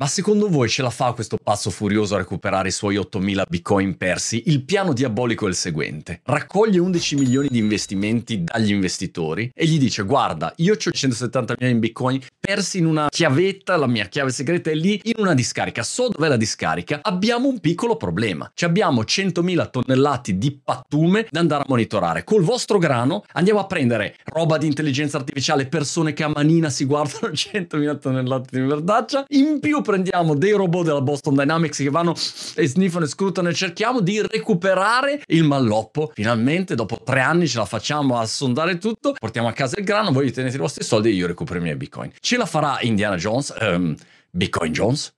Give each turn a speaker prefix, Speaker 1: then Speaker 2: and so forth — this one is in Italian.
Speaker 1: Ma secondo voi ce la fa questo pazzo furioso a recuperare i suoi 8000 bitcoin persi? Il piano diabolico è il seguente. Raccoglie 11 milioni di investimenti dagli investitori e gli dice guarda, io ho 170 milioni in bitcoin persi in una chiavetta, la mia chiave segreta è lì, in una discarica. So dov'è la discarica? Abbiamo un piccolo problema. Ci abbiamo 100.000 tonnellati di pattume da andare a monitorare. Col vostro grano andiamo a prendere roba di intelligenza artificiale, persone che a manina si guardano 100.000 tonnellate di verdaccia, in più prendiamo dei robot della Boston Dynamics che vanno e sniffano e scrutano e cerchiamo di recuperare il malloppo. Finalmente, dopo tre anni, ce la facciamo a sondare tutto. Portiamo a casa il grano, voi tenete i vostri soldi e io recupero i miei bitcoin. Ce la farà Indiana Jones? Um, bitcoin Jones?